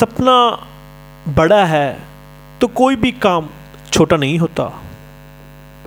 सपना बड़ा है तो कोई भी काम छोटा नहीं होता।